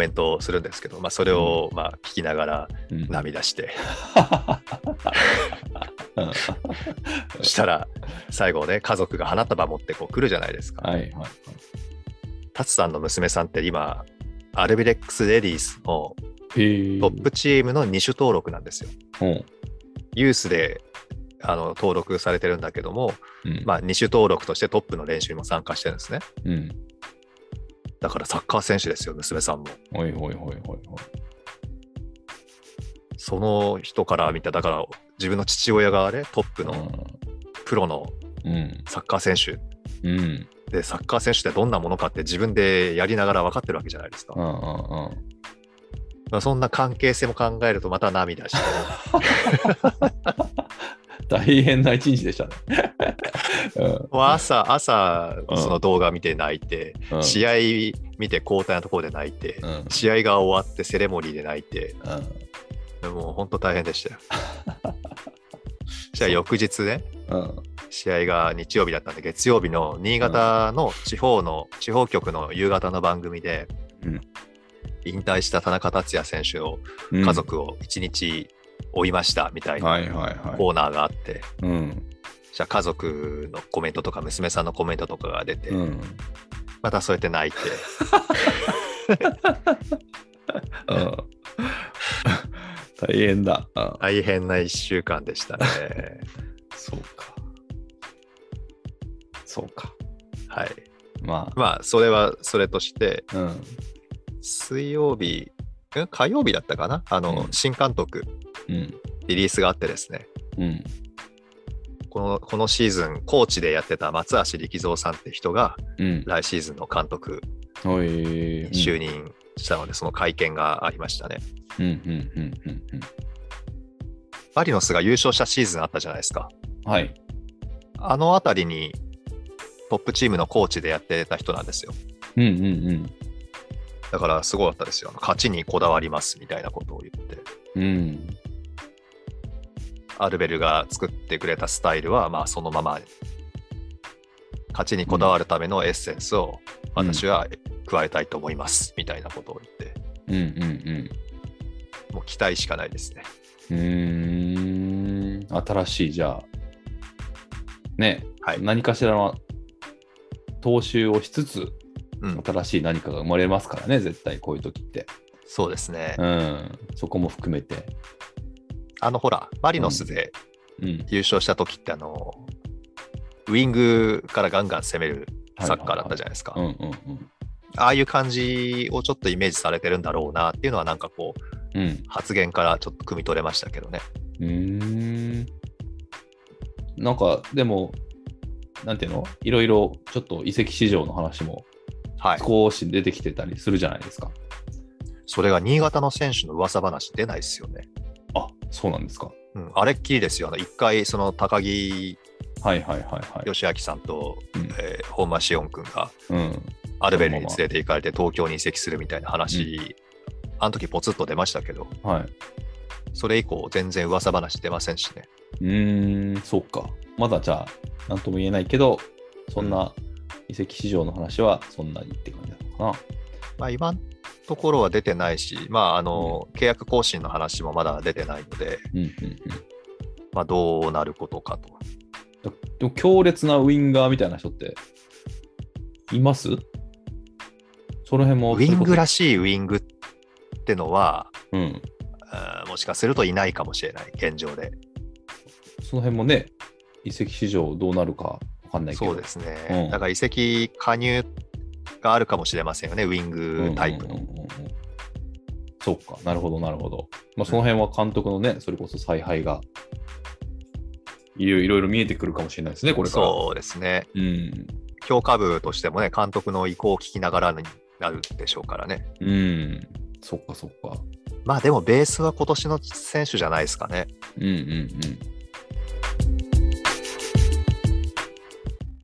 メントをするんですけど、まあ、それをまあ聞きながらうん涙して、うんそしたら最後ね、家族が花束持ってこう来るじゃないですか。はいはい。タツさんの娘さんって今、アルビレックス・レディースの。トップチームの2種登録なんですよ。うん。ユースであの登録されてるんだけども、うん。まあ、2種登録としてトップの練習にも参加してるんですね。うん。だからサッカー選手ですよ、娘さんも。ほいほいほいほいほい。その人から見た、だから自分の父親がね、トップのプロのうん。サッカー選手うん。で、サッカー選手ってどんなものかって自分でやりながら分かってるわけじゃないですか。うん。うん。うん。まあ、そんな関係性も考えるとまた涙して、大変な一日でしたね。もう朝、朝、うんその動画見て泣いて、うん。試合見て交代のところで泣いて、うん。試合が終わってセレモニーで泣いて、うん。もう本当大変でしたよ。じゃあ翌日ね、うん。試合が日曜日だったんで、月曜日の新潟の地方の、地方局の夕方の番組で、うん引退した田中達也選手のうん家。族を一日追いましたみたいな。コーナーがあって、うん。じゃあ家族のコメントとか娘さんのコメントとかが出て、うん。またそうやって泣いて、うん。大変だ。うん大変な1週間でしたね。そうか。そうか。はい。ままあ、それはそれとして、あ、うん。水曜日、ん？火曜日だったかな？あの、うん新監督、うん。リリースがあってですね、うん。このこのシーズン、コーチでやってた松橋力三さんって人が、うん。来シーズンの監督。に就任したので、その会見がありましたね。うん。うん。うん。うん。うん。マリノスが優勝したシーズンあったじゃないですか。はい。あのあたりにトップチームのコーチでやってた人なんですよ。うん。うん。うん。だからすごかったですよ。勝ちにこだわりますみたいなことを言って。うん。アルベルが作ってくれたスタイルは、まあそのまま勝ちにこだわるためのエッセンスを私は加えたいと思います、みたいなことを言って、うん。うん。もう期待しかないですね。うん。新しい、じゃあ、ね、はい。何かしらの踏襲をしつつ、うん、新しい何かが生まれますからね、絶対こういう時って。そうですね。うん。そこも含めて。あのほら、マリノスでうん。優勝した時ってあの、ウィングからガンガン攻めるサッカーだったじゃないですか。ああいう感じをちょっとイメージされてるんだろうなっていうのはなんかこううん。発言からちょっと汲み取れましたけどね。うーん。なんか、でも、なんていうの？いろいろちょっと移籍市場の話もはい。少し出てきてたりするじゃないですか。それが新潟の選手の噂話出ないですよね。あ、そうなんですか。うん、あれっきりですよ。あの一回、その高木はいはいはいはい。義明さんと、うんえー本間志音君がうん。アルベルに連れて行かれて東京に移籍するみたいな話、あの時ポツッと出ましたけど、はい。それ以降全然噂話出ませんしね。うーん、そっか。まだじゃあ、なんとも言えないけど、そんな移籍市場の話はそんなにって感じなのかまあ今のところは出てないし、まああの、契約更新の話もまだ出てないので、な。うんうんうん。まあどうなることかと。だでも強烈なウインガーみたいな人っています？その辺もウィングららしいウィングってのは、うん。もしかするといないかもしれない、現状で。その辺もね、移籍市場どうなるかわかんないけど。そうですね。うんだから移籍加入があるかもしれませんよね、ウィングタイプの。うんうんうんうんそうか、なるほど、なるほど。まあ、その辺は監督のね、それこそ采配がいろいろ見えてくるかもしれないですね、これから。そうですね。うん。評価部としてもね、監督の意向を聞きながらになるでしょうからね。うん。そっか、そっか。まあでもベースは今年の選手じゃないですかね。うんうんうん。